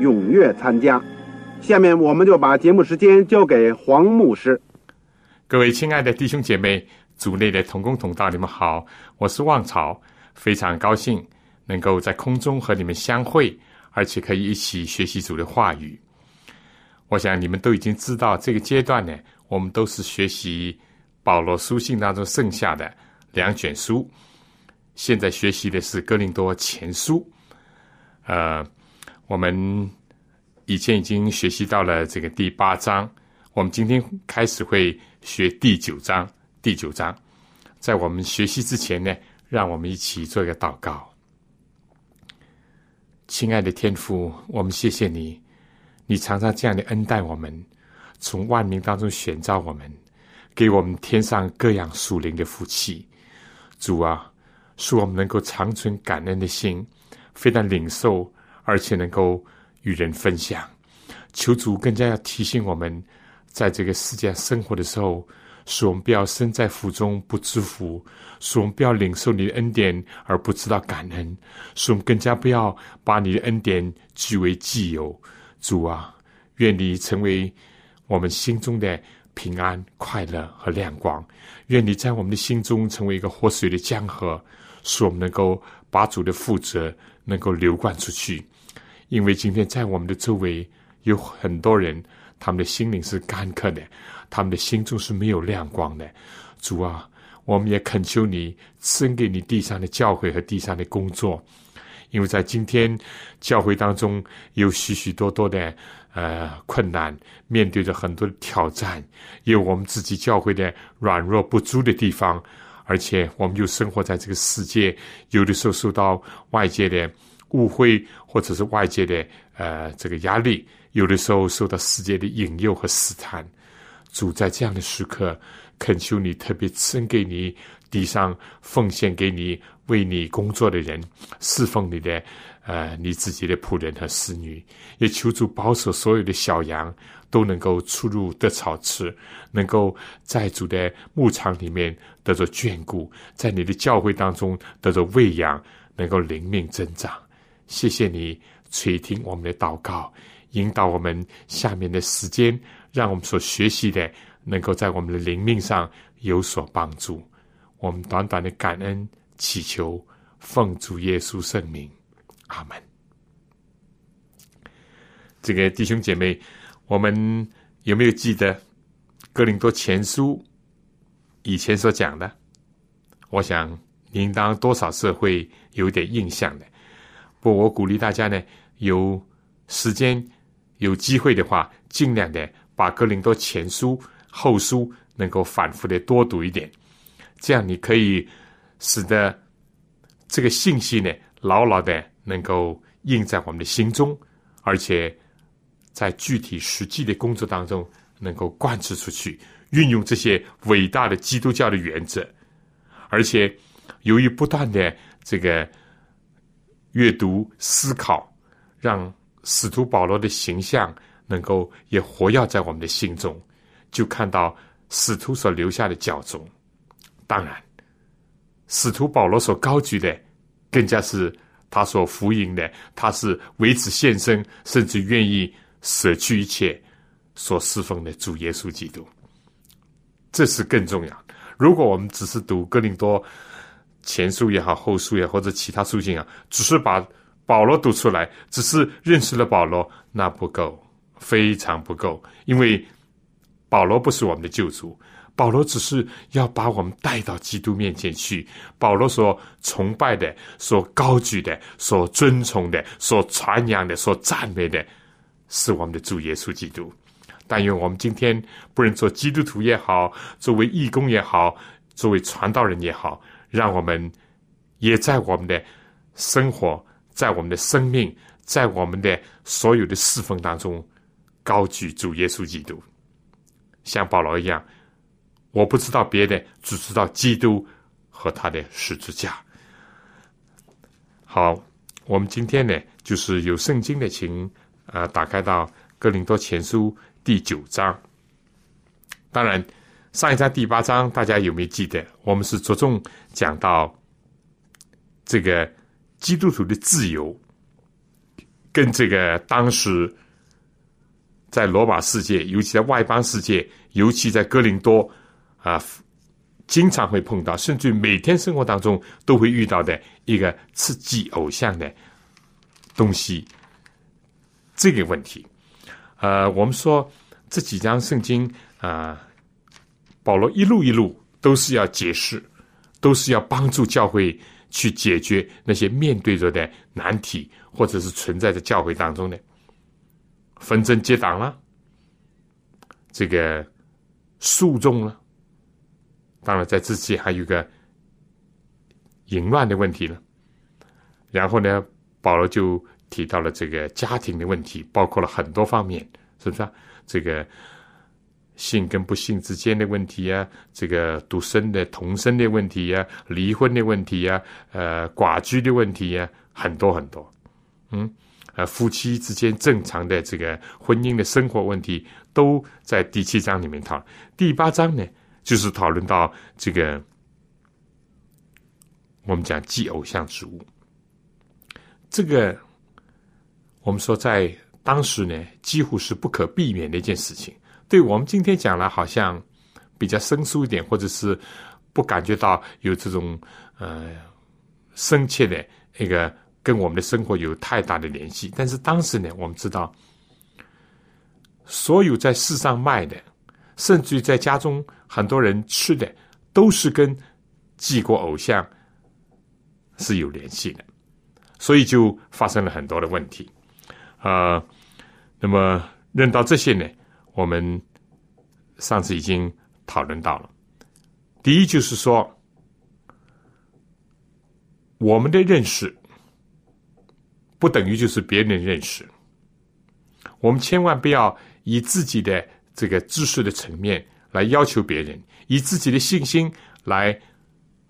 踊跃参加。下面我们就把节目时间交给黄牧师。各位亲爱的弟兄姐妹、组内的同工同道，你们好，我是旺草，非常高兴能够在空中和你们相会，而且可以一起学习主的话语。我想你们都已经知道，这个阶段呢，我们都是学习。保罗书信当中剩下的两卷书，现在学习的是哥林多前书。呃，我们以前已经学习到了这个第八章，我们今天开始会学第九章。第九章，在我们学习之前呢，让我们一起做一个祷告。亲爱的天父，我们谢谢你，你常常这样的恩待我们，从万民当中选召我们。给我们添上各样属灵的福气，主啊，使我们能够长存感恩的心，非但领受，而且能够与人分享。求主更加要提醒我们，在这个世界生活的时候，使我们不要身在福中不知福，使我们不要领受你的恩典而不知道感恩，使我们更加不要把你的恩典据为己有。主啊，愿你成为我们心中的。平安、快乐和亮光，愿你在我们的心中成为一个活水的江河，使我们能够把主的负责能够流灌出去。因为今天在我们的周围有很多人，他们的心灵是干渴的，他们的心中是没有亮光的。主啊，我们也恳求你赐给你地上的教诲和地上的工作，因为在今天教会当中有许许多多的。呃，困难面对着很多的挑战，有我们自己教会的软弱不足的地方，而且我们又生活在这个世界，有的时候受到外界的误会，或者是外界的呃这个压力，有的时候受到世界的引诱和试探。主在这样的时刻，恳求你特别赐给你地上奉献给你为你工作的人，侍奉你的。呃，你自己的仆人和侍女，也求助保守所有的小羊都能够出入得草吃，能够在主的牧场里面得着眷顾，在你的教会当中得着喂养，能够灵命增长。谢谢你垂听我们的祷告，引导我们下面的时间，让我们所学习的能够在我们的灵命上有所帮助。我们短短的感恩祈求，奉主耶稣圣名。阿门。这个弟兄姐妹，我们有没有记得《哥林多前书》以前所讲的？我想，应当多少是会有点印象的。不，我鼓励大家呢，有时间、有机会的话，尽量的把《哥林多前书》后书能够反复的多读一点，这样你可以使得这个信息呢，牢牢的。能够印在我们的心中，而且在具体实际的工作当中能够贯彻出去，运用这些伟大的基督教的原则，而且由于不断的这个阅读思考，让使徒保罗的形象能够也活跃在我们的心中，就看到使徒所留下的教宗。当然，使徒保罗所高举的更加是。他所福音的，他是为此献身，甚至愿意舍去一切所侍奉的主耶稣基督。这是更重要。如果我们只是读哥林多前书也好，后书也好或者其他书信啊，只是把保罗读出来，只是认识了保罗，那不够，非常不够，因为保罗不是我们的救主。保罗只是要把我们带到基督面前去。保罗所崇拜的、所高举的、所尊崇的、所传扬的、所赞美的，是我们的主耶稣基督。但愿我们今天不论做基督徒也好，作为义工也好，作为传道人也好，让我们也在我们的生活、在我们的生命、在我们的所有的侍奉当中，高举主耶稣基督，像保罗一样。我不知道别的，只知道基督和他的十字架。好，我们今天呢，就是有圣经的，请啊打开到哥林多前书第九章。当然，上一章第八章大家有没有记得？我们是着重讲到这个基督徒的自由，跟这个当时在罗马世界，尤其在外邦世界，尤其在哥林多。啊，经常会碰到，甚至每天生活当中都会遇到的一个刺激偶像的东西，这个问题。呃，我们说这几章圣经啊，保罗一路一路都是要解释，都是要帮助教会去解决那些面对着的难题，或者是存在在教会当中的纷争结党了，这个诉讼了。当然，在之前还有个淫乱的问题了。然后呢，保罗就提到了这个家庭的问题，包括了很多方面，是不是啊？这个性跟不幸之间的问题啊，这个独生的、同生的问题呀，离婚的问题呀，呃，寡居的问题呀，很多很多。嗯，呃，夫妻之间正常的这个婚姻的生活问题，都在第七章里面讨。第八章呢？就是讨论到这个，我们讲祭偶像之物，这个我们说在当时呢，几乎是不可避免的一件事情。对我们今天讲来，好像比较生疏一点，或者是不感觉到有这种呃深切的一个跟我们的生活有太大的联系。但是当时呢，我们知道，所有在世上卖的。甚至于在家中，很多人吃的都是跟祭过偶像是有联系的，所以就发生了很多的问题。啊，那么认到这些呢，我们上次已经讨论到了。第一就是说，我们的认识不等于就是别人认识，我们千万不要以自己的。这个知识的层面来要求别人，以自己的信心来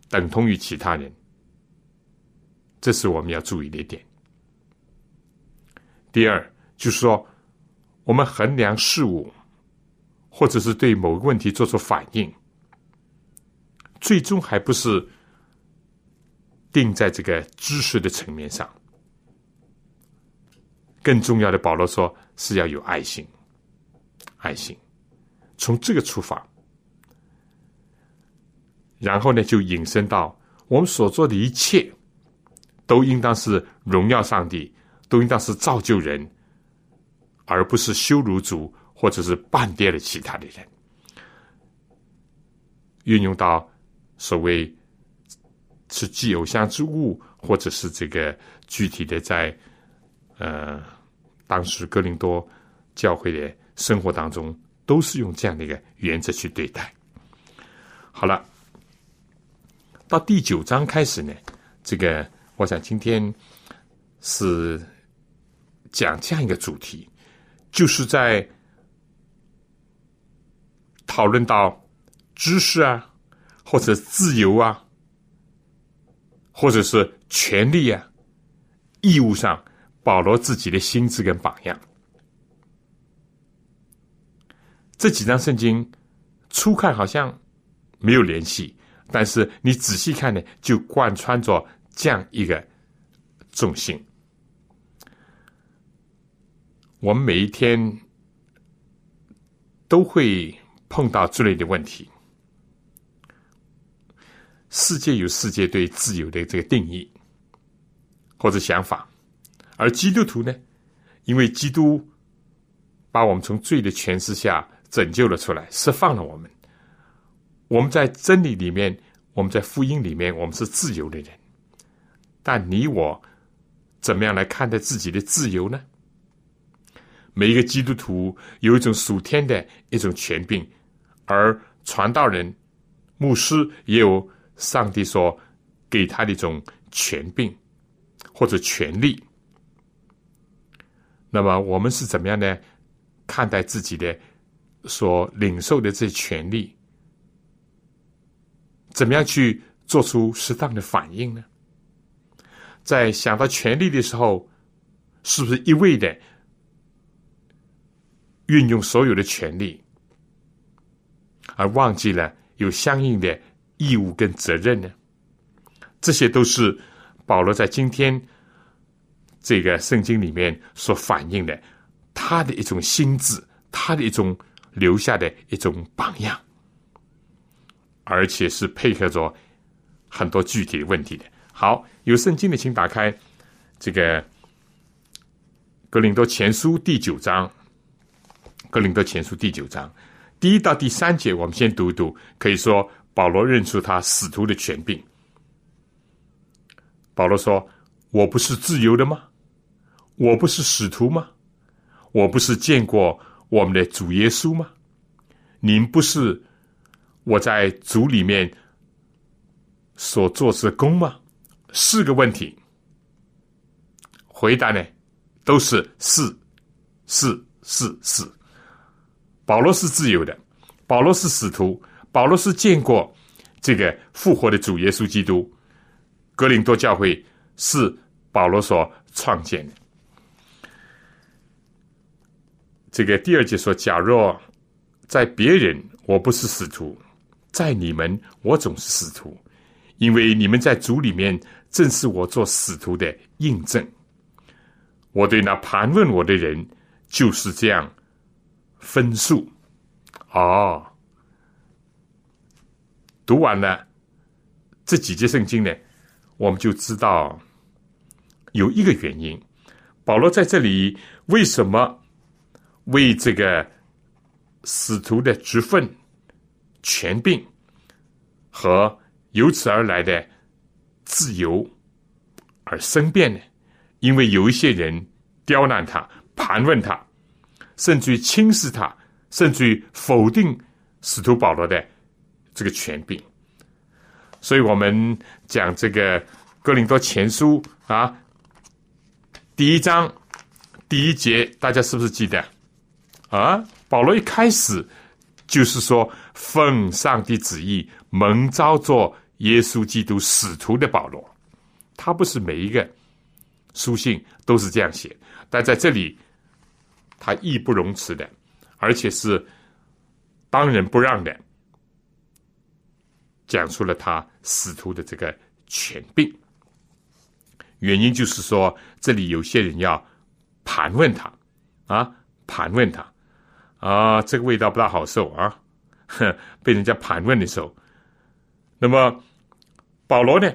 等同于其他人，这是我们要注意的一点。第二，就是说，我们衡量事物，或者是对某个问题做出反应，最终还不是定在这个知识的层面上。更重要的，保罗说是要有爱心。爱心，从这个出发，然后呢，就引申到我们所做的一切，都应当是荣耀上帝，都应当是造就人，而不是羞辱主或者是半跌了其他的人。运用到所谓是祭偶像之物，或者是这个具体的在呃当时哥林多教会的。生活当中都是用这样的一个原则去对待。好了，到第九章开始呢，这个我想今天是讲这样一个主题，就是在讨论到知识啊，或者自由啊，或者是权利啊、义务上，保罗自己的心智跟榜样。这几张圣经初看好像没有联系，但是你仔细看呢，就贯穿着这样一个重心。我们每一天都会碰到这类的问题。世界有世界对自由的这个定义或者想法，而基督徒呢，因为基督把我们从罪的权势下拯救了出来，释放了我们。我们在真理里面，我们在福音里面，我们是自由的人。但你我怎么样来看待自己的自由呢？每一个基督徒有一种属天的一种权柄，而传道人、牧师也有上帝所给他的一种权柄或者权利。那么我们是怎么样呢？看待自己的所领受的这权利？怎么样去做出适当的反应呢？在想到权力的时候，是不是一味的运用所有的权利，而忘记了有相应的义务跟责任呢？这些都是保罗在今天这个圣经里面所反映的他的一种心智，他的一种留下的一种榜样。而且是配合着很多具体的问题的。好，有圣经的，请打开这个《格林多前书》第九章，《格林多前书》第九章第一到第三节，我们先读读。可以说，保罗认出他使徒的权柄。保罗说：“我不是自由的吗？我不是使徒吗？我不是见过我们的主耶稣吗？您不是？”我在主里面所做之功吗？四个问题，回答呢都是是是是是。保罗是自由的，保罗是使徒，保罗是见过这个复活的主耶稣基督。格林多教会是保罗所创建的。这个第二节说：假若在别人，我不是使徒。在你们，我总是使徒，因为你们在主里面，正是我做使徒的印证。我对那盘问我的人，就是这样分数。哦，读完了这几节圣经呢，我们就知道有一个原因：保罗在这里为什么为这个使徒的职分？权柄和由此而来的自由而生变呢？因为有一些人刁难他、盘问他，甚至于轻视他，甚至于否定使徒保罗的这个权柄。所以我们讲这个哥林多前书啊，第一章第一节，大家是不是记得啊？保罗一开始。就是说，奉上帝旨意蒙召做耶稣基督使徒的保罗，他不是每一个书信都是这样写，但在这里，他义不容辞的，而且是当仁不让的，讲出了他使徒的这个权柄。原因就是说，这里有些人要盘问他，啊，盘问他。啊，这个味道不大好受啊！哼，被人家盘问的时候，那么保罗呢，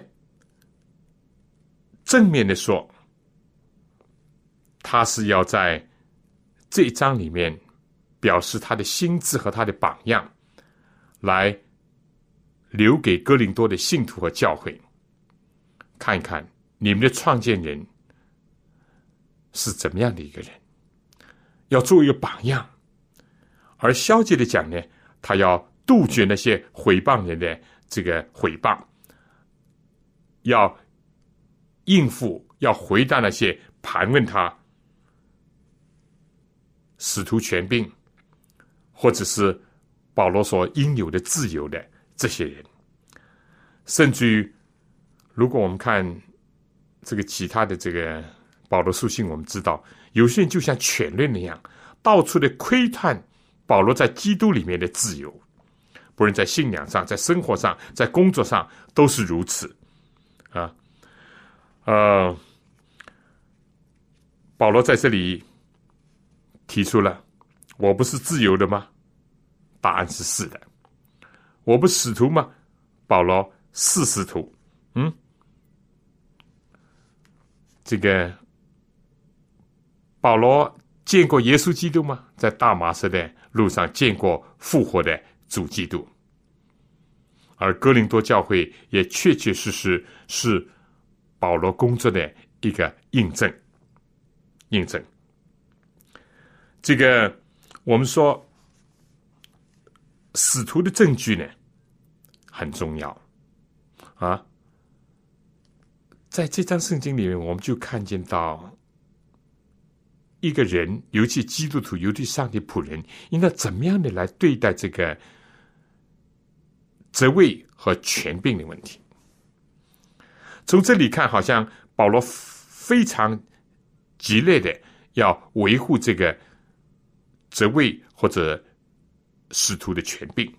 正面的说，他是要在这一章里面表示他的心智和他的榜样，来留给哥林多的信徒和教会，看一看你们的创建人是怎么样的一个人，要做一个榜样。而消极的讲呢，他要杜绝那些毁谤人的这个毁谤，要应付，要回答那些盘问他使徒权柄，或者是保罗所应有的自由的这些人，甚至于，如果我们看这个其他的这个保罗书信，我们知道有些人就像犬类那样，到处的窥探。保罗在基督里面的自由，不论在信仰上、在生活上、在工作上都是如此，啊，呃，保罗在这里提出了：“我不是自由的吗？”答案是是的。我不使徒吗？保罗是使徒。嗯，这个保罗见过耶稣基督吗？在大马士的路上见过复活的主基督。而哥林多教会也确确实实是保罗工作的一个印证。印证。这个我们说使徒的证据呢很重要啊。在这张圣经里面，我们就看见到一个人，尤其基督徒，尤其上帝仆人，应该怎么样的来对待这个职位和权柄的问题。从这里看，好像保罗非常激烈的要维护这个职位或者使徒的权柄，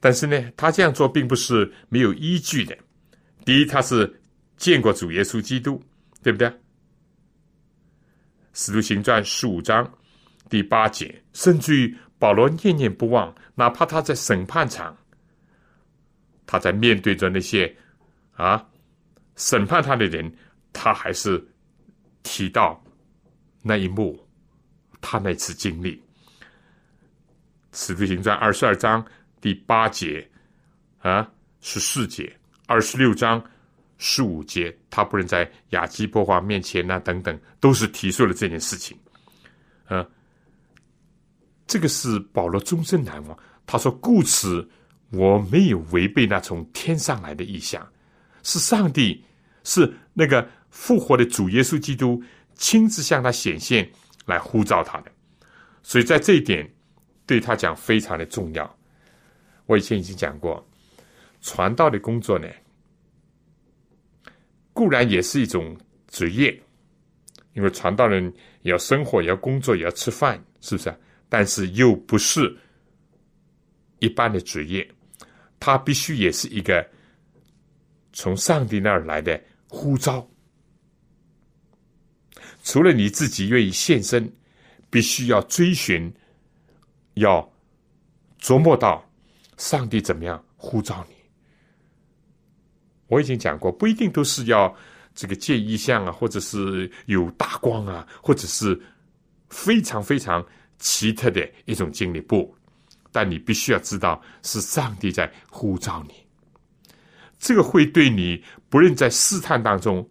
但是呢，他这样做并不是没有依据的。第一，他是见过主耶稣基督，对不对？使徒行传十五章第八节，甚至于保罗念念不忘，哪怕他在审判场，他在面对着那些啊审判他的人，他还是提到那一幕，他那次经历。使徒行传二十二章第八节啊十四节。二十六章十五节，他不能在亚基波华面前呐，等等，都是提出了这件事情。啊，这个是保罗终身难忘。他说：“故此，我没有违背那从天上来的意象，是上帝，是那个复活的主耶稣基督亲自向他显现，来呼召他的。所以在这一点，对他讲非常的重要。我以前已经讲过。”传道的工作呢，固然也是一种职业，因为传道人也要生活，也要工作，也要吃饭，是不是？但是又不是一般的职业，他必须也是一个从上帝那儿来的呼召。除了你自己愿意献身，必须要追寻，要琢磨到上帝怎么样呼召你。我已经讲过，不一定都是要这个见异象啊，或者是有大光啊，或者是非常非常奇特的一种经历。不，但你必须要知道，是上帝在呼召你。这个会对你不论在试探当中，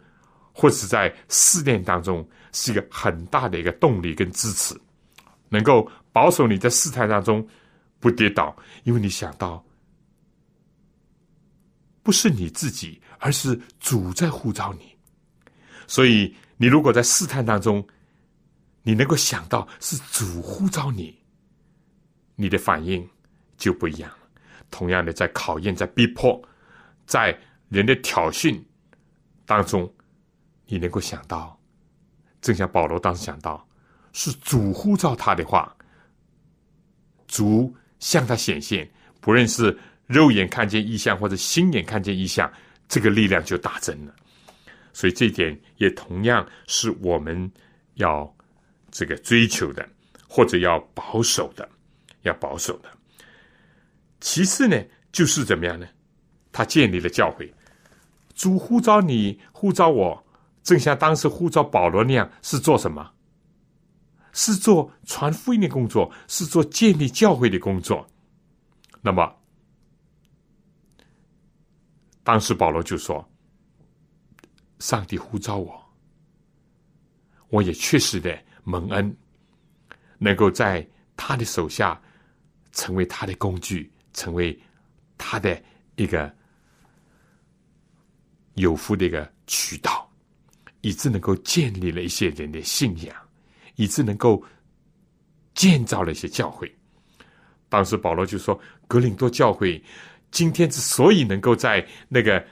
或者在试炼当中，是一个很大的一个动力跟支持，能够保守你在试探当中不跌倒，因为你想到。不是你自己，而是主在呼召你。所以，你如果在试探当中，你能够想到是主呼召你，你的反应就不一样了。同样的，在考验、在逼迫、在人的挑衅当中，你能够想到，正像保罗当时想到，是主呼召他的话，主向他显现，不论是。肉眼看见异象，或者心眼看见异象，这个力量就大增了。所以这一点也同样是我们要这个追求的，或者要保守的，要保守的。其次呢，就是怎么样呢？他建立了教会，主呼召你，呼召我，正像当时呼召保罗那样，是做什么？是做传福音的工作，是做建立教会的工作。那么。当时保罗就说：“上帝呼召我，我也确实的蒙恩，能够在他的手下成为他的工具，成为他的一个有福的一个渠道，以致能够建立了一些人的信仰，以致能够建造了一些教会。当时保罗就说：‘格林多教会。’”今天之所以能够在那个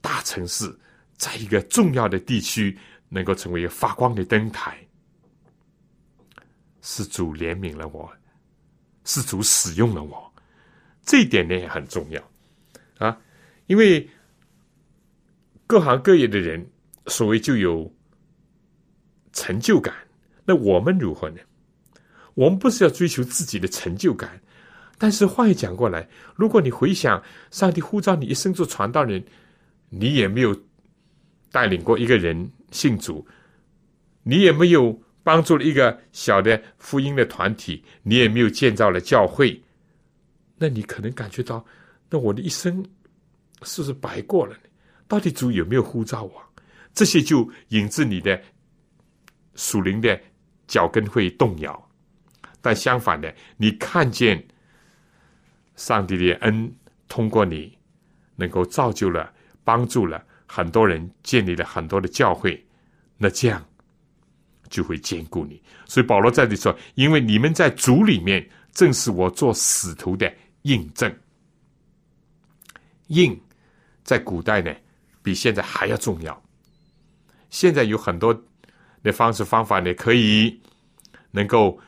大城市，在一个重要的地区，能够成为一个发光的灯台，是主怜悯了我，是主使用了我，这一点呢也很重要啊！因为各行各业的人，所谓就有成就感，那我们如何呢？我们不是要追求自己的成就感。但是话又讲过来，如果你回想上帝呼召你一生做传道人，你也没有带领过一个人信主，你也没有帮助了一个小的福音的团体，你也没有建造了教会，那你可能感觉到，那我的一生是不是白过了呢？到底主有没有呼召我？这些就引致你的属灵的脚跟会动摇。但相反的，你看见上帝的恩通过你，能够造就了、帮助了很多人，建立了很多的教会，那这样就会兼顾你。所以保罗在这里说：“因为你们在主里面，正是我做使徒的印证。印在古代呢，比现在还要重要。现在有很多的方式方法呢，可以能够。”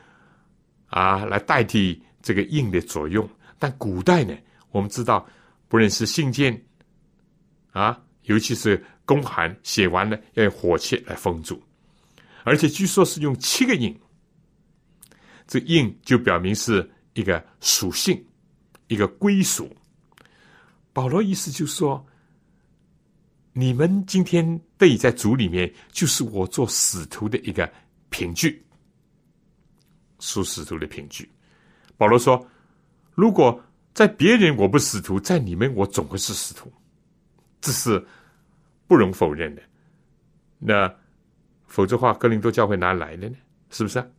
啊，来代替这个印的作用。但古代呢，我们知道，不论是信件啊，尤其是公函，写完了要用火漆来封住，而且据说是用七个印。这印就表明是一个属性，一个归属。保罗意思就是说，你们今天得以在主里面，就是我做使徒的一个凭据。属使徒的凭据，保罗说：“如果在别人我不使徒，在你们我总会是使徒，这是不容否认的。那否则话，格林多教会哪来的呢？是不是？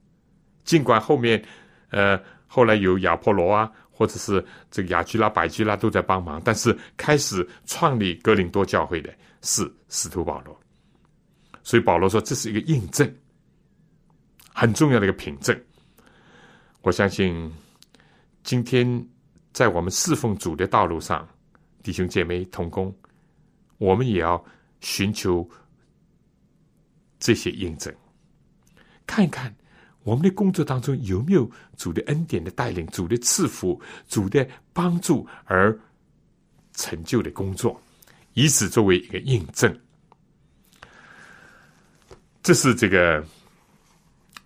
尽管后面，呃，后来有亚波罗啊，或者是这个雅居拉、百居拉都在帮忙，但是开始创立格林多教会的是使徒保罗。所以保罗说，这是一个印证，很重要的一个凭证。”我相信，今天在我们侍奉主的道路上，弟兄姐妹同工，我们也要寻求这些印证，看一看我们的工作当中有没有主的恩典的带领、主的赐福、主的帮助而成就的工作，以此作为一个印证。这是这个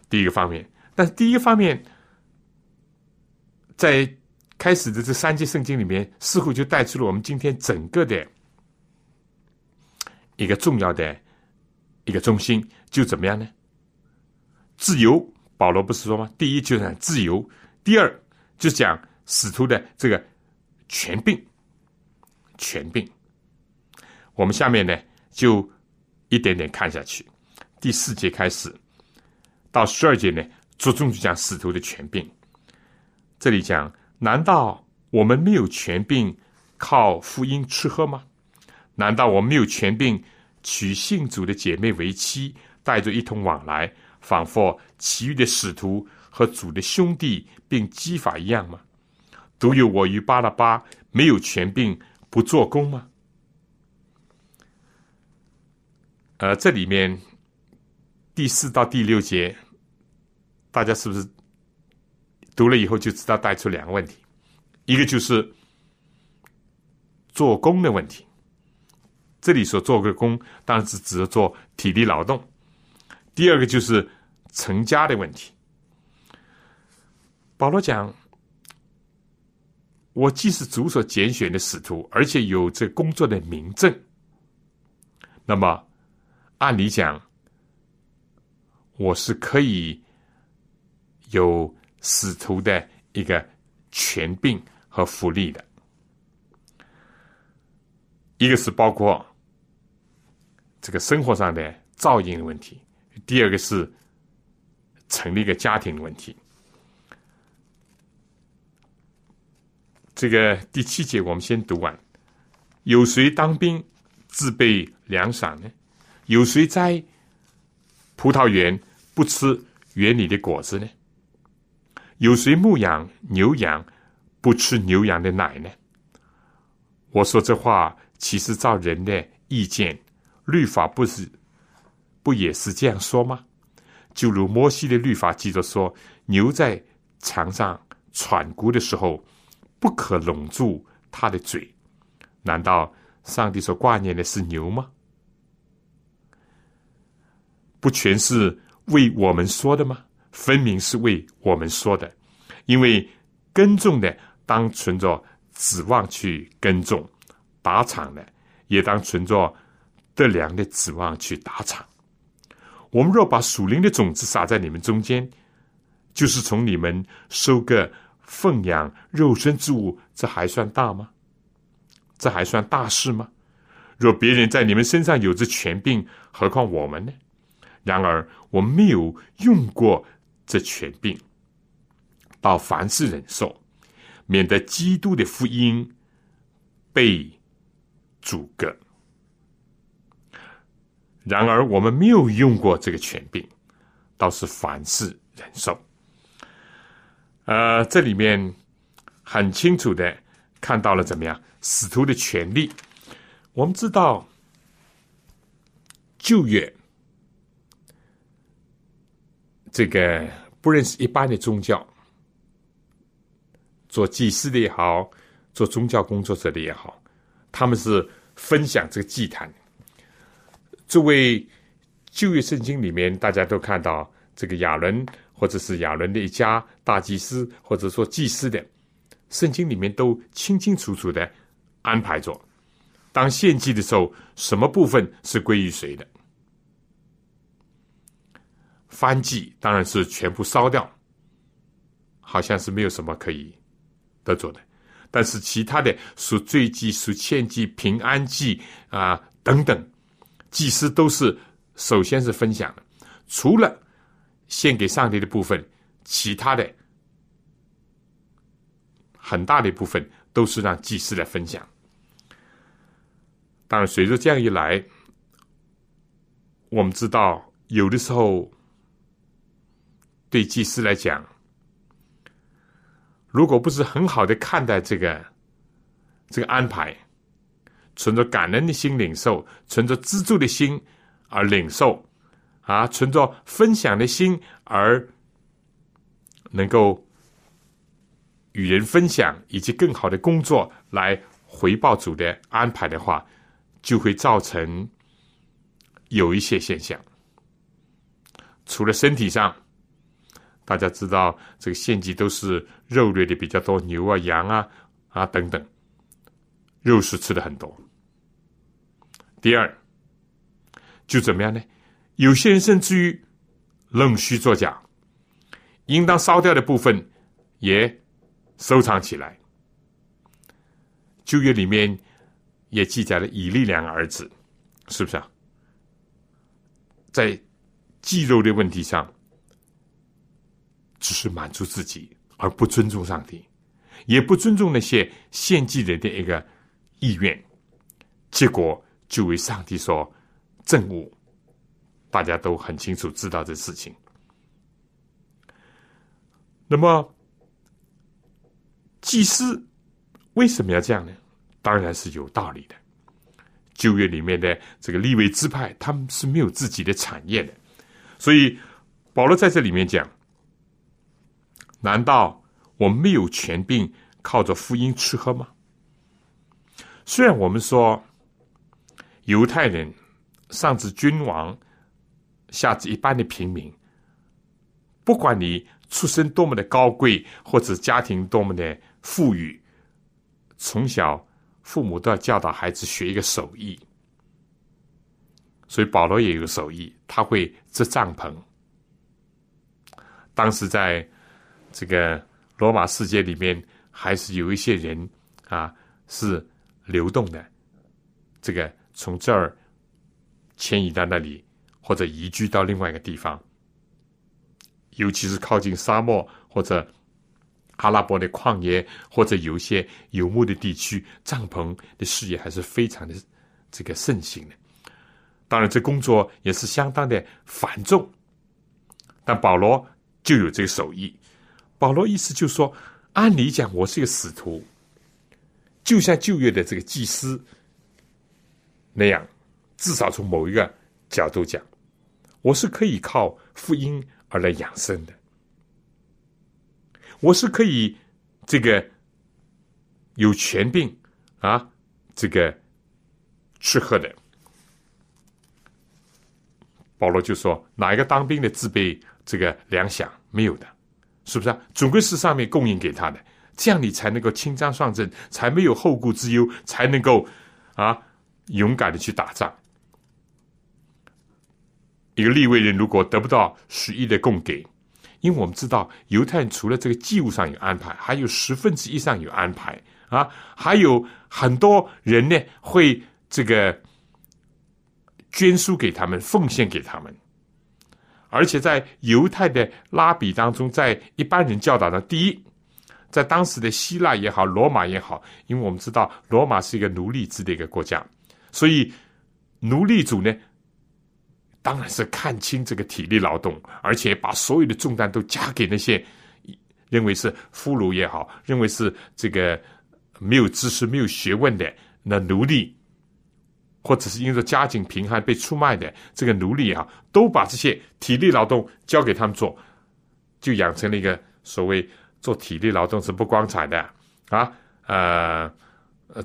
第一个方面，但是第一个方面。在开始的这三节圣经里面，似乎就带出了我们今天整个的一个重要的一个中心，就怎么样呢？自由，保罗不是说吗？第一就是自由，第二就讲使徒的这个权柄，权柄。我们下面呢就一点点看下去，第四节开始到十二节呢，着重就讲使徒的权柄。这里讲，难道我们没有权柄靠福音吃喝吗？难道我们没有权柄娶信主的姐妹为妻，带着一同往来，仿佛其余的使徒和主的兄弟并基法一样吗？独有我与巴拉巴没有权柄不做工吗？呃，这里面第四到第六节，大家是不是？读了以后就知道带出两个问题，一个就是做工的问题。这里所做的工当然是指做体力劳动。第二个就是成家的问题。保罗讲：“我既是主所拣选的使徒，而且有这工作的名证，那么按理讲，我是可以有。”使徒的一个权柄和福利的，一个是包括这个生活上的照应的问题，第二个是成立一个家庭的问题。这个第七节我们先读完：有谁当兵自备粮饷呢？有谁在葡萄园不吃园里的果子呢？有谁牧养牛羊不吃牛羊的奶呢？我说这话其实照人的意见，律法不是不也是这样说吗？就如摩西的律法记着说，牛在墙上喘鼓的时候，不可拢住它的嘴。难道上帝所挂念的是牛吗？不全是为我们说的吗？分明是为我们说的，因为耕种的当存着指望去耕种，打场的也当存着得粮的指望去打场。我们若把属灵的种子撒在你们中间，就是从你们收割奉养肉身之物，这还算大吗？这还算大事吗？若别人在你们身上有着权柄，何况我们呢？然而我们没有用过这权柄，到凡事忍受，免得基督的福音被阻隔。然而我们没有用过这个权柄，倒是凡事忍受。呃，这里面很清楚的看到了怎么样使徒的权利。我们知道旧约这个不认识一般的宗教，做祭司的也好，做宗教工作者的也好，他们是分享这个祭坛。作为旧约圣经里面，大家都看到这个亚伦。或者是亚伦的一家大祭司，或者说祭司的，圣经里面都清清楚楚的安排着。当献祭的时候，什么部分是归于谁的？翻祭当然是全部烧掉，好像是没有什么可以得着的。但是其他的属罪祭、属献祭、平安祭啊等等，祭司都是首先是分享的，除了。献给上帝的部分，其他的很大的一部分都是让祭司来分享。当然，随着这样一来，我们知道有的时候对祭司来讲，如果不是很好的看待这个这个安排，存着感恩的心领受，存着资助的心而领受。啊，存着分享的心而能够与人分享，以及更好的工作来回报主的安排的话，就会造成有一些现象。除了身体上，大家知道这个献祭都是肉类的比较多，牛啊、羊啊啊等等，肉食吃的很多。第二，就怎么样呢？有些人甚至于弄虚作假，应当烧掉的部分也收藏起来。旧约里面也记载了以利两个儿子，是不是啊？在祭肉的问题上，只是满足自己，而不尊重上帝，也不尊重那些献祭人的一个意愿，结果就为上帝所憎恶。大家都很清楚知道这事情。那么，祭司为什么要这样呢？当然是有道理的。旧约里面的这个立位支派，他们是没有自己的产业的，所以保罗在这里面讲：难道我们没有权柄靠着福音吃喝吗？虽然我们说犹太人上至君王。下至一般的平民，不管你出身多么的高贵，或者家庭多么的富裕，从小父母都要教导孩子学一个手艺。所以保罗也有手艺，他会织帐篷。当时在这个罗马世界里面，还是有一些人啊是流动的，这个从这儿迁移到那里。或者移居到另外一个地方，尤其是靠近沙漠或者阿拉伯的旷野，或者有一些游牧的地区，帐篷的事业还是非常的这个盛行的。当然，这工作也是相当的繁重，但保罗就有这个手艺。保罗意思就是说，按理讲，我是一个使徒，就像旧约的这个祭司那样，至少从某一个角度讲。我是可以靠福音而来养生的，我是可以这个有权柄啊，这个吃喝的。保罗就说：“哪一个当兵的自备这个粮饷？没有的，是不是啊？总归是上面供应给他的，这样你才能够轻装上阵，才没有后顾之忧，才能够啊勇敢的去打仗。”一个立位人如果得不到十一的供给，因为我们知道犹太人除了这个祭物上有安排，还有十分之一上有安排啊，还有很多人呢会这个捐书给他们，奉献给他们。而且在犹太的拉比当中，在一般人教导的，第一，在当时的希腊也好，罗马也好，因为我们知道罗马是一个奴隶制的一个国家，所以奴隶主呢。当然是看清这个体力劳动，而且把所有的重担都加给那些认为是俘虏也好，认为是这个没有知识、没有学问的那奴隶，或者是因为家境贫寒被出卖的这个奴隶啊，都把这些体力劳动交给他们做，就养成了一个所谓做体力劳动是不光彩的啊，呃呃，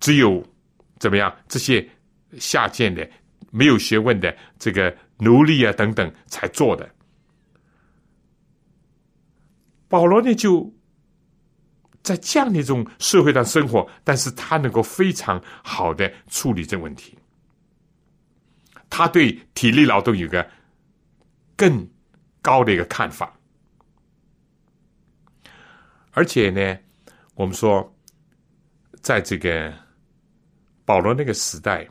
只有怎么样这些下贱的。没有学问的这个奴隶啊等等才做的，保罗呢就在这样的一种社会上生活，但是他能够非常好的处理这个问题。他对体力劳动有个更高的一个看法，而且呢，我们说，在这个保罗那个时代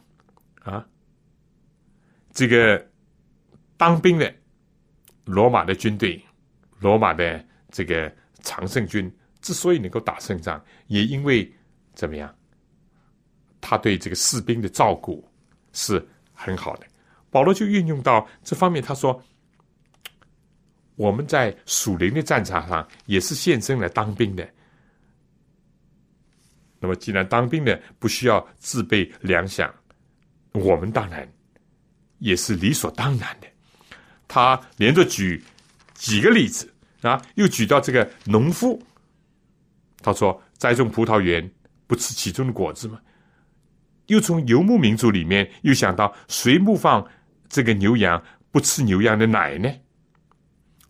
啊。这个当兵的罗马的军队，罗马的这个常胜军之所以能够打胜仗，也因为怎么样？他对这个士兵的照顾是很好的。保罗就运用到这方面，他说：“我们在属灵的战场上也是献身来当兵的。那么，既然当兵的不需要自备粮饷，我们当然。”也是理所当然的。他连着举几个例子啊，又举到这个农夫。他说：“栽种葡萄园不吃其中的果子吗？”又从游牧民族里面又想到谁牧放这个牛羊不吃牛羊的奶呢？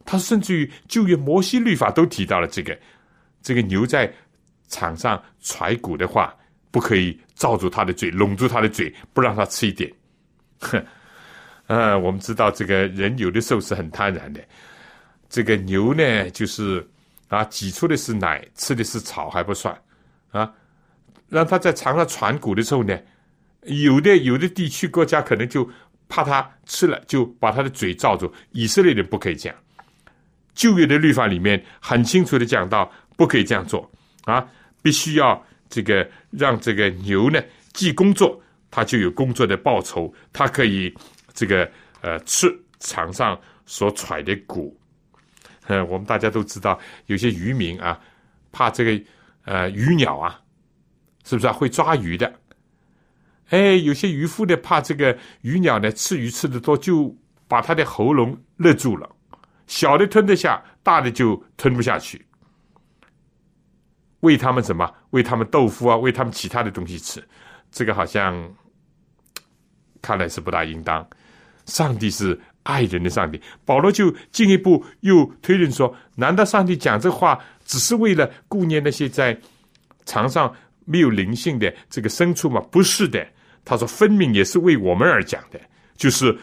他甚至于旧约摩西律法都提到了这个：这个牛在场上踹骨的话，不可以罩住它的嘴，拢住它的嘴，不让它吃一点。哼。呃，我们知道这个人有的时候是很贪婪的。这个牛呢，就是啊，挤出的是奶，吃的是草还不算啊。让它在场上传骨的时候呢，有的有的地区国家可能就怕它吃了，就把它的嘴罩住。以色列人不可以这样。旧约的律法里面很清楚的讲到，不可以这样做啊，必须要这个让这个牛呢，既工作，它就有工作的报酬，它可以。这个呃，吃场上所揣的骨，呃，我们大家都知道，有些渔民啊，怕这个呃鱼鸟啊，是不是啊会抓鱼的？哎，有些渔夫呢，怕这个鱼鸟呢吃鱼吃的多，就把他的喉咙勒住了，小的吞得下，大的就吞不下去。喂他们什么？喂他们豆腐啊，喂他们其他的东西吃。这个好像看来是不大应当。上帝是爱人的上帝，保罗就进一步又推论说：难道上帝讲这话只是为了顾念那些在场上没有灵性的这个牲畜吗？不是的，他说分明也是为我们而讲的，就是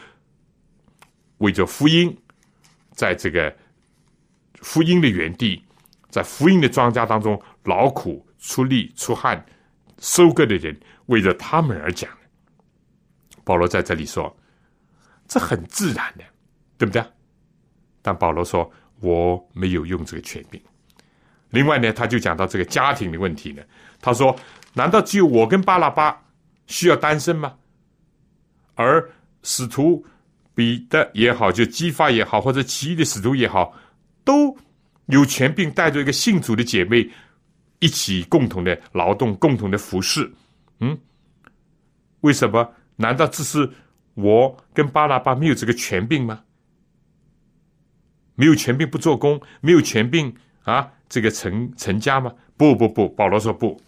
为着福音，在这个福音的原地，在福音的庄稼当中劳苦出力出汗收割的人，为着他们而讲。保罗在这里说。这很自然的，对不对？但保罗说我没有用这个权柄。另外呢，他就讲到这个家庭的问题呢。他说：“难道只有我跟巴拉巴需要单身吗？而使徒彼得也好，就激发也好，或者其余的使徒也好，都有权柄带着一个信主的姐妹一起共同的劳动、共同的服侍。嗯，为什么？难道这是？”我跟巴拉巴没有这个权柄吗？没有权柄不做工，没有权柄啊，这个成成家吗？不不不，保罗说不。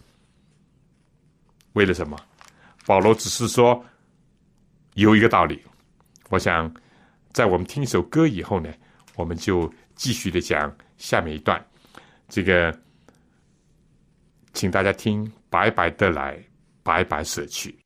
为了什么？保罗只是说有一个道理。我想在我们听一首歌以后呢，我们就继续的讲下面一段。这个，请大家听：白白的来，白白舍去。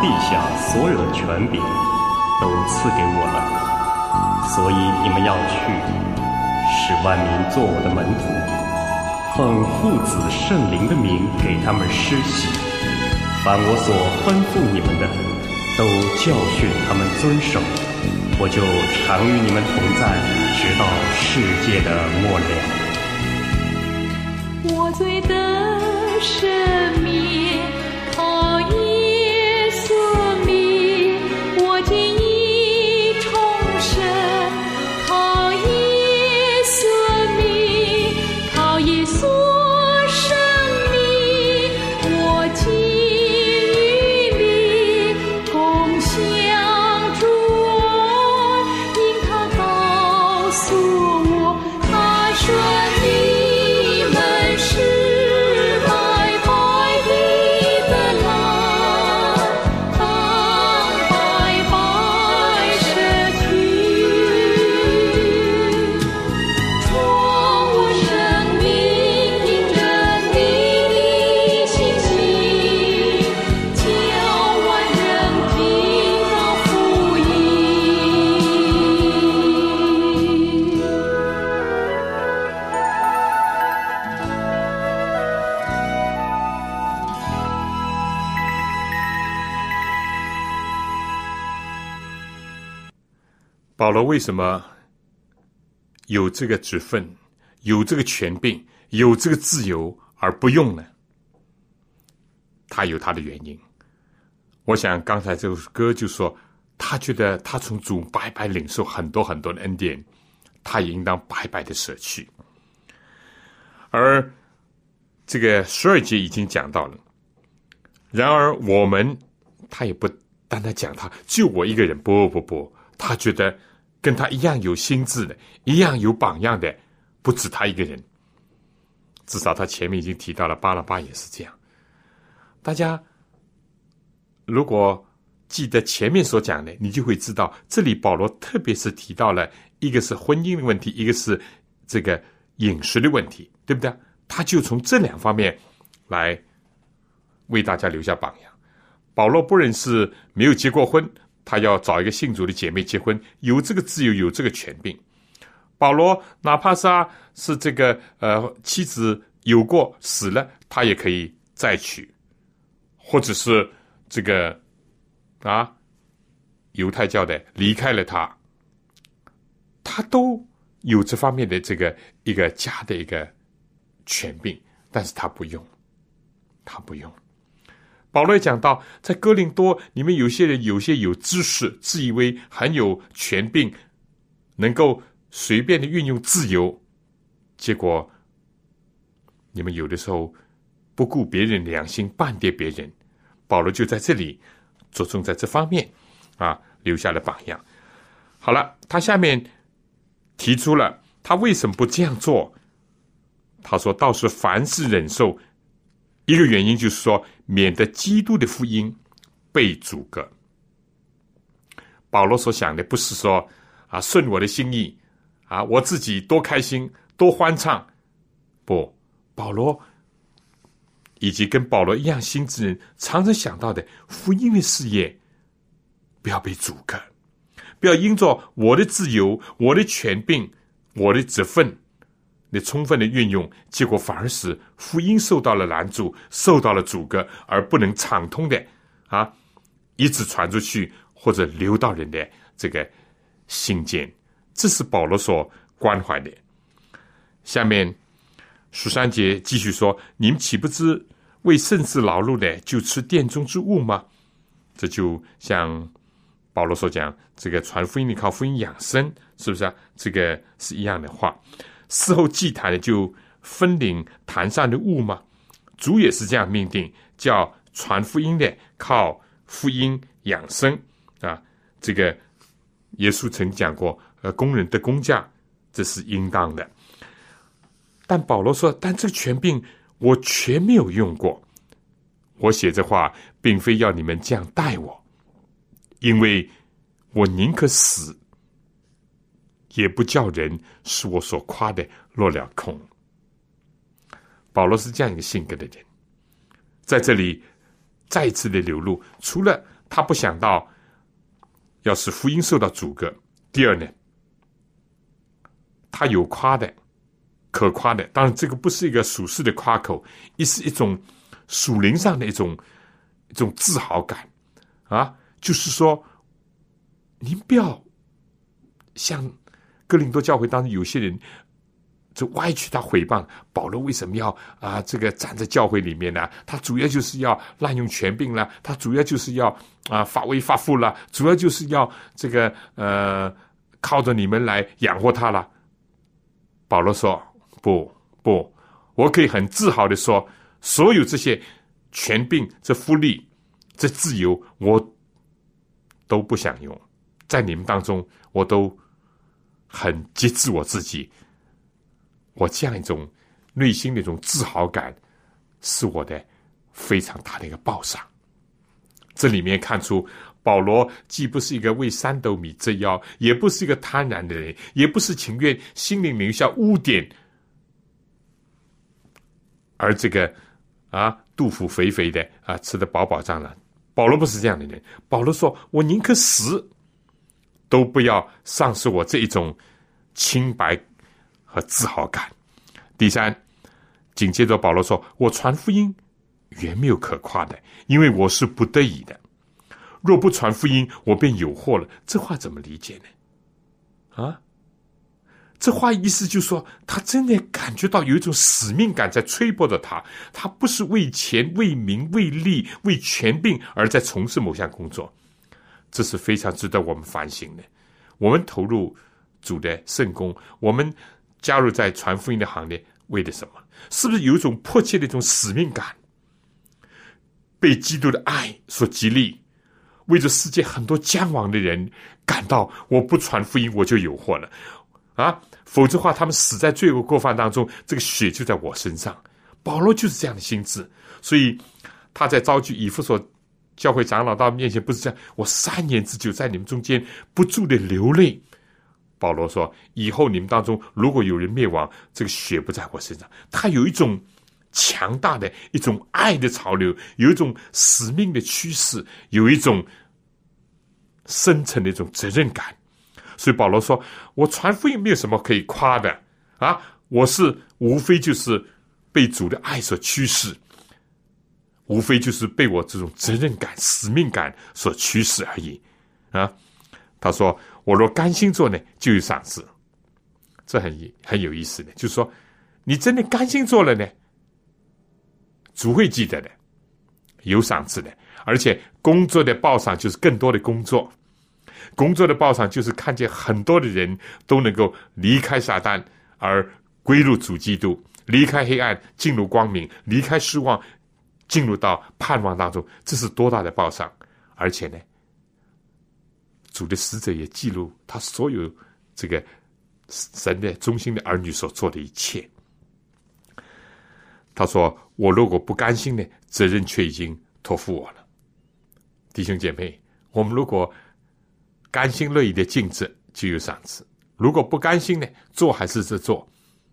陛下所有的权柄都赐给我了，所以你们要去，使万民做我的门徒，奉父子圣灵的名给他们施洗。凡我所吩咐你们的，都教训他们遵守。我就常与你们同在，直到世界的末了。罗为什么有这个职分、有这个权柄、有这个自由而不用呢？他有他的原因。我想刚才这首歌就说，他觉得他从主白白领受很多很多的恩典，他也应当白白的舍去。而这个十二节已经讲到了。然而我们，他也不单单讲他，就我一个人，不不不，他觉得。跟他一样有心智的，一样有榜样的，不止他一个人。至少他前面已经提到了巴拉巴也是这样。大家如果记得前面所讲的，你就会知道，这里保罗特别是提到了一个是婚姻的问题，一个是这个饮食的问题，对不对？他就从这两方面来为大家留下榜样。保罗不认识没有结过婚。他要找一个信主的姐妹结婚，有这个自由，有这个权柄。保罗哪怕是啊，是这个呃妻子有过死了，他也可以再娶，或者是这个啊犹太教的离开了他，他都有这方面的这个一个家的一个权柄，但是他不用，他不用。保罗讲到，在哥林多，你们有些人有些有知识，自以为很有权柄，能够随便的运用自由，结果你们有的时候不顾别人良心，半跌别人。保罗就在这里着重在这方面啊，留下了榜样。好了，他下面提出了他为什么不这样做？他说：“倒是凡事忍受。”一个原因就是说，免得基督的福音被阻隔。保罗所想的不是说啊顺我的心意啊我自己多开心多欢畅，不，保罗以及跟保罗一样心之人，常常想到的福音的事业不要被阻隔，不要因着我的自由、我的权柄、我的职分。你充分的运用，结果反而使福音受到了拦阻，受到了阻隔，而不能畅通的啊，一直传出去或者流到人的这个心间，这是保罗所关怀的。下面十三节继续说：“你们岂不知为圣事劳碌的，就吃殿中之物吗？”这就像保罗所讲，这个传福音你靠福音养生，是不是啊？这个是一样的话。事后祭坛的就分领坛上的物吗？主也是这样命定，叫传福音的靠福音养生啊。这个耶稣曾讲过，呃，工人的工价这是应当的。但保罗说，但这个权柄我全没有用过。我写这话，并非要你们这样待我，因为我宁可死。也不叫人使我所夸的落了空。保罗是这样一个性格的人，在这里再次的流露。除了他不想到要使福音受到阻隔，第二呢，他有夸的。可夸的，当然这个不是一个属世的夸口，也是一种属灵上的一种一种自豪感啊！就是说，您不要像哥林多教会当中有些人，就歪曲他诽谤保罗为什么要啊这个站在教会里面呢？他主要就是要滥用权柄了，他主要就是要啊发威发富了，主要就是要这个呃靠着你们来养活他了。保罗说。不不，我可以很自豪的说，所有这些权柄、这福利、这自由，我都不想用。在你们当中，我都很节制我自己。我这样一种内心的一种自豪感，是我的非常大的一个报赏。这里面看出，保罗既不是一个为三斗米折腰，也不是一个贪婪的人，也不是情愿心灵留下污点。而这个啊，肚腹肥肥的啊，吃的饱饱胀了。保罗不是这样的人。保罗说：“我宁可死，都不要丧失我这一种清白和自豪感。”第三，紧接着保罗说：“我传福音原没有可夸的，因为我是不得已的。若不传福音，我便有祸了。”这话怎么理解呢？啊？这话意思就是说，他真的感觉到有一种使命感在催迫着他。他不是为钱、为名、为利、为权柄而在从事某项工作，这是非常值得我们反省的。我们投入主的圣功，我们加入在传福音的行列，为的什么？是不是有一种迫切的一种使命感？被基督的爱所激励，为着世界很多将亡的人感到，我不传福音，我就有祸了。啊，否则话，他们死在罪恶过犯当中，这个血就在我身上。保罗就是这样的心智，所以他在遭拒以弗所教会长老到面前，不是这样。我三年之久在你们中间不住的流泪。保罗说：“以后你们当中如果有人灭亡，这个血不在我身上。”他有一种强大的一种爱的潮流，有一种使命的趋势，有一种深沉的一种责任感。所以保罗说：“我传福音没有什么可以夸的啊，我是无非就是被主的爱所驱使，无非就是被我这种责任感、使命感所驱使而已啊。”他说：“我若甘心做呢，就有赏赐。”这很很有意思的，就是说，你真的甘心做了呢，主会记得的，有赏赐的，而且工作的报赏就是更多的工作。工作的报赏就是看见很多的人都能够离开撒旦而归入主基督，离开黑暗进入光明，离开失望进入到盼望当中，这是多大的报偿！而且呢，主的使者也记录他所有这个神的中心的儿女所做的一切。他说：“我如果不甘心呢，责任却已经托付我了。”弟兄姐妹，我们如果甘心乐意的尽职就有赏赐，如果不甘心呢，做还是这做，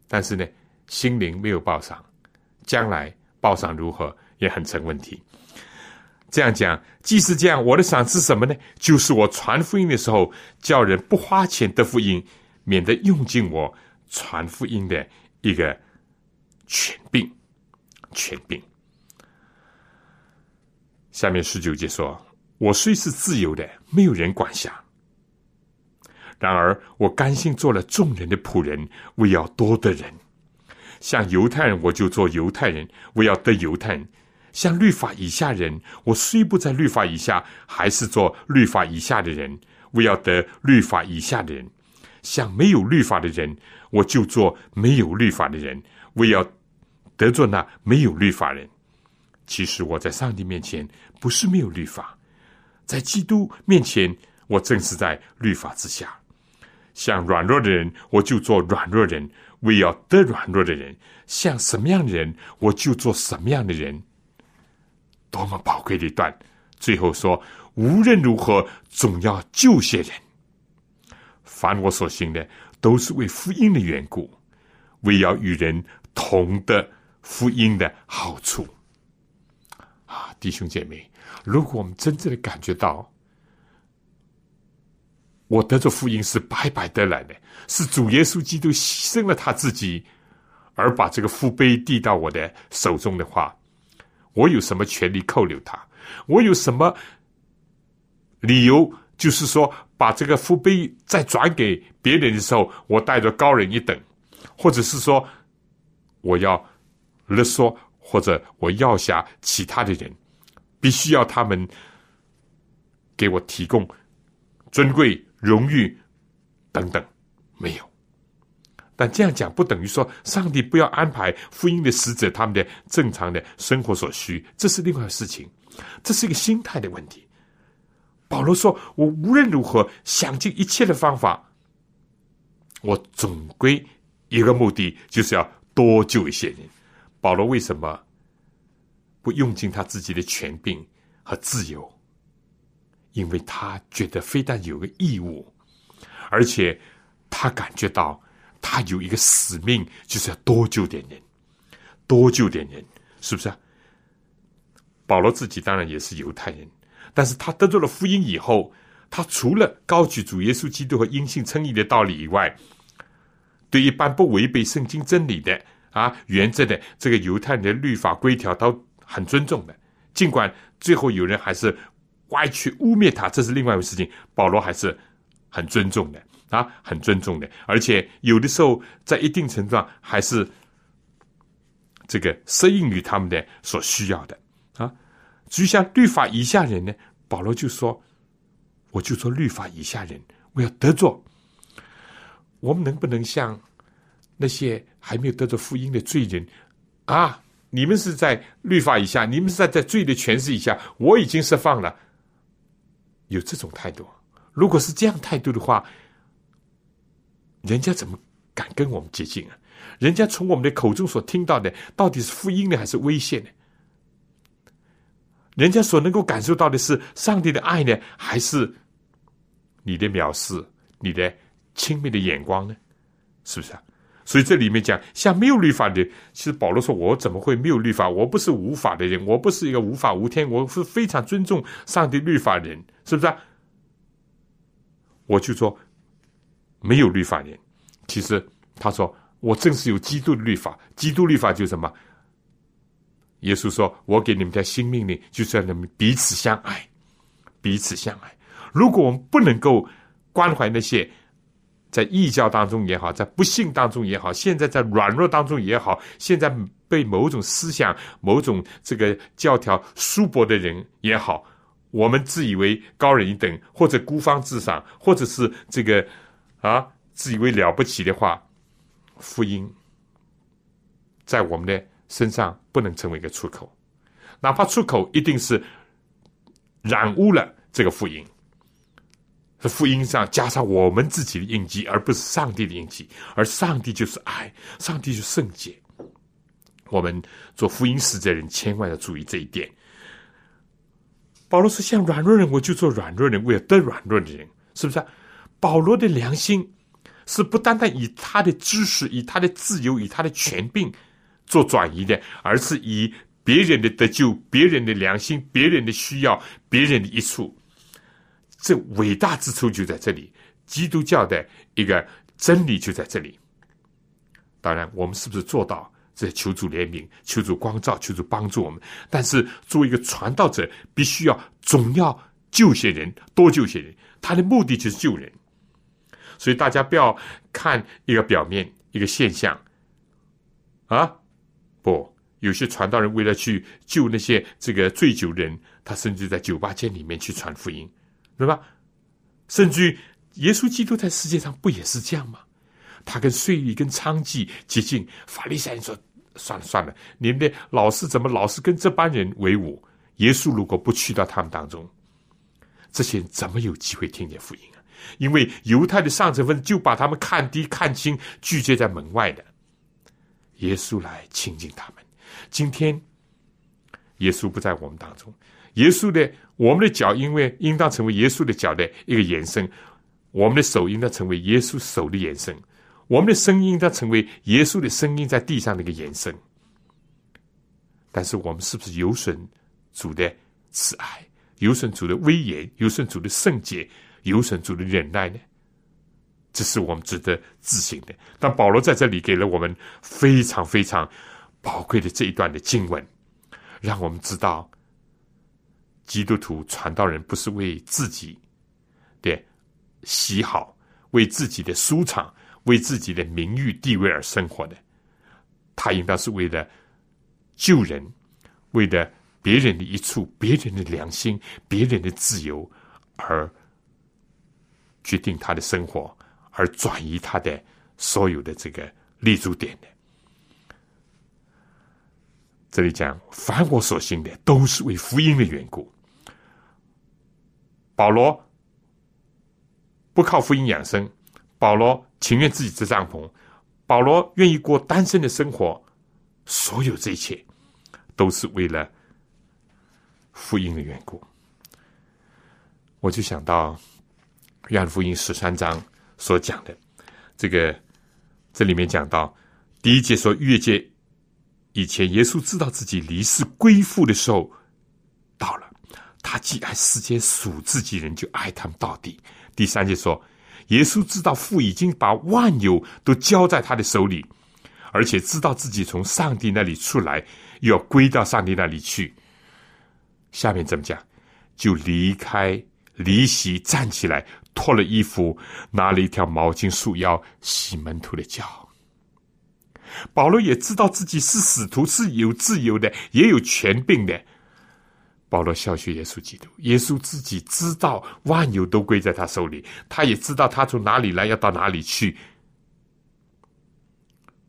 但是呢，心灵没有报赏，将来报赏如何也很成问题。这样讲，既是这样，我的赏赐什么呢？就是我传福音的时候，叫人不花钱得福音，免得用尽我传福音的一个权柄，权柄。下面十九节说：“我虽是自由的，没有人管辖。”然而，我甘心做了众人的仆人，为要多得人；像犹太人，我就做犹太人，为要得犹太人；像律法以下人，我虽不在律法以下，还是做律法以下的人，为要得律法以下的人；像没有律法的人，我就做没有律法的人，为要得做那没有律法人。其实我在上帝面前不是没有律法，在基督面前，我正是在律法之下。像软弱的人，我就做软弱人；为要得软弱的人，像什么样的人，我就做什么样的人。多么宝贵的一段！最后说：无论如何，总要救些人。凡我所行的，都是为福音的缘故，为要与人同得福音的好处。啊弟兄姐妹，如果我们真正的感觉到，我得着福音是白白得来的，是主耶稣基督牺牲了他自己，而把这个福杯递到我的手中的话，我有什么权利扣留他？我有什么理由？就是说，把这个福杯再转给别人的时候，我带着高人一等，或者是说，我要勒索，或者我要下其他的人，必须要他们给我提供尊贵。荣誉等等，没有。但这样讲不等于说上帝不要安排福音的使者他们的正常的生活所需，这是另外的事情，这是一个心态的问题。保罗说：“我无论如何想尽一切的方法，我总归一个目的，就是要多救一些人。”保罗为什么不用尽他自己的权柄和自由？因为他觉得非但有个义务，而且他感觉到他有一个使命，就是要多救点人，多救点人，是不是啊？保罗自己当然也是犹太人，但是他得到了福音以后，他除了高举主耶稣基督和因信称义的道理以外，对一般不违背圣经真理的啊原则的这个犹太人的律法规条都很尊重的，尽管最后有人还是。歪曲污蔑他，这是另外一回事情。保罗还是很尊重的啊，很尊重的，而且有的时候在一定程度上还是这个适应于他们的所需要的啊。至于像律法以下人呢，保罗就说：“我就做律法以下人，我要得着。我们能不能像那些还没有得着福音的罪人啊？你们是在律法以下，你们是在在罪的权势以下，我已经释放了。”有这种态度，如果是这样态度的话，人家怎么敢跟我们接近啊？人家从我们的口中所听到的，到底是福音呢，还是危险呢？人家所能够感受到的是上帝的爱呢，还是你的藐视、你的轻蔑的眼光呢？是不是啊？所以这里面讲，像没有律法的，其实保罗说：“我怎么会没有律法？我不是无法的人，我不是一个无法无天，我是非常尊重上帝律法人，是不是啊？”我就说没有律法人，其实他说我正是有基督的律法，基督律法就是什么？耶稣说：“我给你们条新命令，就是要你们彼此相爱，彼此相爱。如果我们不能够关怀那些。”在异教当中也好，在不幸当中也好，现在在软弱当中也好，现在被某种思想、某种这个教条束缚的人也好，我们自以为高人一等，或者孤芳自赏，或者是这个啊自以为了不起的话，福音在我们的身上不能成为一个出口，哪怕出口一定是染污了这个福音。福音上加上我们自己的印记，而不是上帝的印记。而上帝就是爱，上帝就是圣洁。我们做福音使者人，千万要注意这一点。保罗说：“像软弱人，我就做软弱人，为了得软弱的人，是不是啊？”保罗的良心是不单单以他的知识、以他的自由、以他的权柄做转移的，而是以别人的得救、别人的良心、别人的需要、别人的益处。这伟大之处就在这里，基督教的一个真理就在这里。当然，我们是不是做到？这求主怜悯，求主光照，求主帮助我们。但是，作为一个传道者，必须要总要救些人，多救些人。他的目的就是救人。所以，大家不要看一个表面一个现象啊！不，有些传道人为了去救那些这个醉酒人，他甚至在酒吧间里面去传福音。对吧？甚至于耶稣基督在世界上不也是这样吗？他跟税吏、跟娼妓接近，法利赛人说：“算了算了，你们的老师怎么老是跟这帮人为伍？耶稣如果不去到他们当中，这些人怎么有机会听见福音啊？因为犹太的上层分子就把他们看低看轻，拒绝在门外的。耶稣来亲近他们。今天，耶稣不在我们当中。”耶稣的，我们的脚，因为应当成为耶稣的脚的一个延伸；我们的手应当成为耶稣手的延伸；我们的声音应当成为耶稣的声音在地上的一个延伸。但是，我们是不是有损主的慈爱，有损主的威严，有损主的圣洁，有损主的忍耐呢？这是我们值得自信的。但保罗在这里给了我们非常非常宝贵的这一段的经文，让我们知道，基督徒传道人不是为自己的喜好、为自己的舒畅、为自己的名誉地位而生活的，他应当是为了救人，为了别人的一处、别人的良心、别人的自由而决定他的生活。而转移他的所有的这个立足点的。这里讲，凡我所行的，都是为福音的缘故。保罗不靠福音养生，保罗情愿自己支帐篷，保罗愿意过单身的生活，所有这一切都是为了福音的缘故。我就想到《约翰福音》十三章。所讲的这个，这里面讲到第一节说，越界以前，耶稣知道自己离世归父的时候到了，他既爱世间属自己人，就爱他们到底。第三节说，耶稣知道父已经把万有都交在他的手里，而且知道自己从上帝那里出来，又要归到上帝那里去。下面怎么讲？就离开离席，站起来。脱了衣服，拿了一条毛巾束腰，洗门徒的脚。保罗也知道自己是使徒，是有自由的，也有权柄的。保罗效学耶稣基督，耶稣自己知道万有都归在他手里，他也知道他从哪里来，要到哪里去。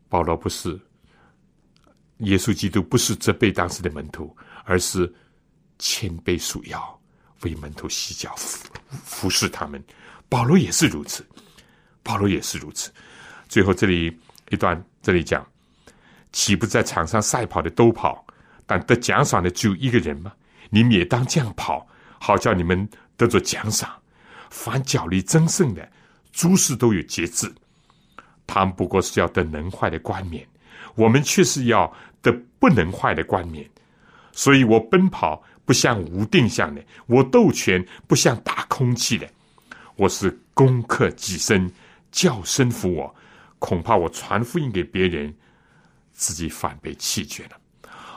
保罗不是耶稣基督，不是责备当时的门徒，而是谦卑束腰，为门徒洗脚，服服侍他们。保罗也是如此，保罗也是如此。最后这里一段，这里讲，岂不在场上赛跑的都跑，但得奖赏的只有一个人吗？你们也当这样跑，好叫你们得着奖赏。凡脚力争胜的，诸事都有节制。他们不过是要得能坏的冠冕，我们却是要得不能坏的冠冕。所以我奔跑不像无定向的，我斗拳不像打空气的。我是攻克己身，叫身服我，恐怕我传福音给别人，自己反被弃绝了。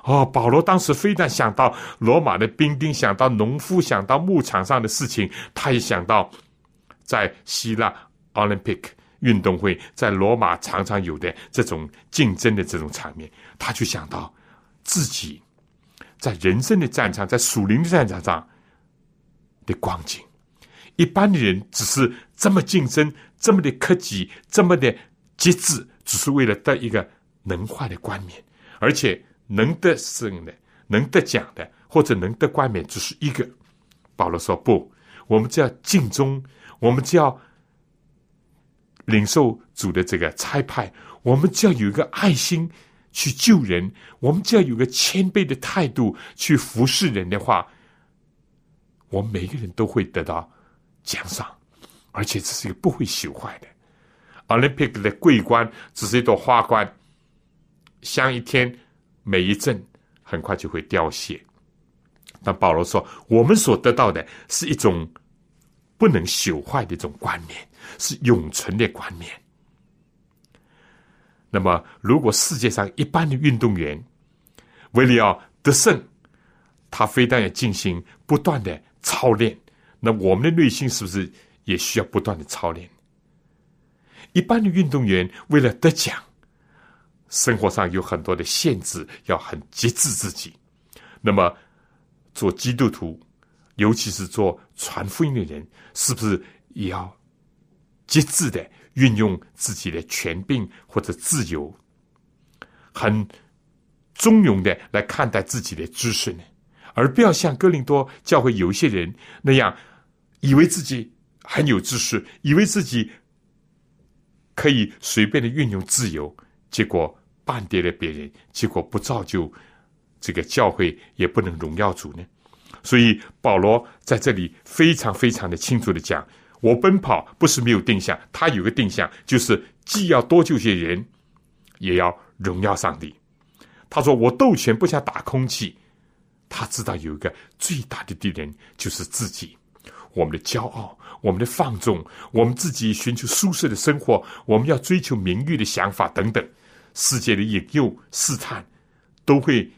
哦，保罗当时非但想到罗马的兵丁，想到农夫，想到牧场上的事情，他也想到在希腊 Olympic 运动会，在罗马常常有的这种竞争的这种场面，他就想到自己在人生的战场，在属灵的战场上的光景。一般的人只是这么竞争，这么的克己，这么的节制，只是为了得一个能化的冠冕，而且能得胜的、能得奖的，或者能得冠冕，只是一个。保罗说：“不，我们只要尽忠，我们只要领受主的这个差派，我们只要有一个爱心去救人，我们只要有个谦卑的态度去服侍人的话，我们每个人都会得到。”奖赏，而且这是一个不会朽坏的。Olympic 的桂冠只是一朵花冠，香一天，每一阵，很快就会凋谢。但保罗说，我们所得到的是一种不能朽坏的一种冠冕，是永存的冠冕。那么，如果世界上一般的运动员为了要得胜，他非但要进行不断的操练。那我们的内心是不是也需要不断的操练？一般的运动员为了得奖，生活上有很多的限制，要很节制自己。那么做基督徒，尤其是做传福音的人，是不是也要节制的运用自己的权柄或者自由，很中庸的来看待自己的知识呢？而不要像哥林多教会有一些人那样。以为自己很有知识，以为自己可以随便的运用自由，结果绊跌了别人，结果不造就这个教会也不能荣耀主呢。所以保罗在这里非常非常的清楚的讲：我奔跑不是没有定向，他有个定向，就是既要多救些人，也要荣耀上帝。他说：“我斗拳不想打空气。”他知道有一个最大的敌人就是自己，我们的骄傲，我们的放纵，我们自己寻求舒适的生活，我们要追求名誉的想法等等，世界的引诱试探都会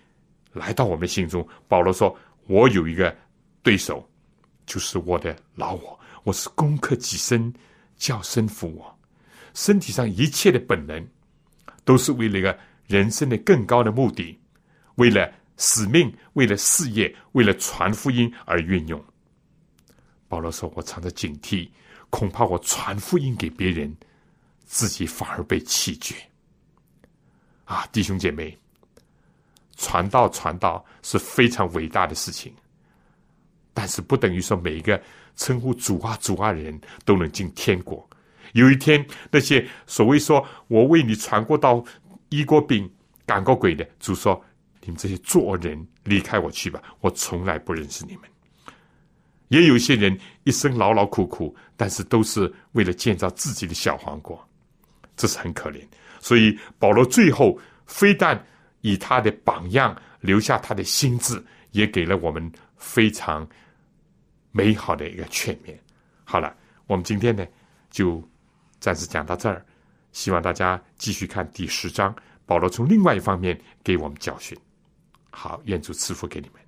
来到我们心中。保罗说：“我有一个对手，就是我的老我，我是攻克己身，叫身服我，身体上一切的本能，都是为了一个人生的更高的目的，为了。”使命为了事业，为了传福音而运用。保罗说：“我常常警惕，恐怕我传福音给别人，自己反而被弃绝。”啊，弟兄姐妹，传道传道是非常伟大的事情，但是不等于说每一个称呼主啊主啊的人都能进天国。有一天，那些所谓说我为你传过道、医过病、赶过鬼的，主说。你们这些做人，离开我去吧！我从来不认识你们。也有些人一生劳劳苦苦，但是都是为了建造自己的小王国，这是很可怜。所以保罗最后非但以他的榜样留下他的心智，也给了我们非常美好的一个劝勉。好了，我们今天呢就暂时讲到这儿，希望大家继续看第十章。保罗从另外一方面给我们教训。好，愿主赐福给你们。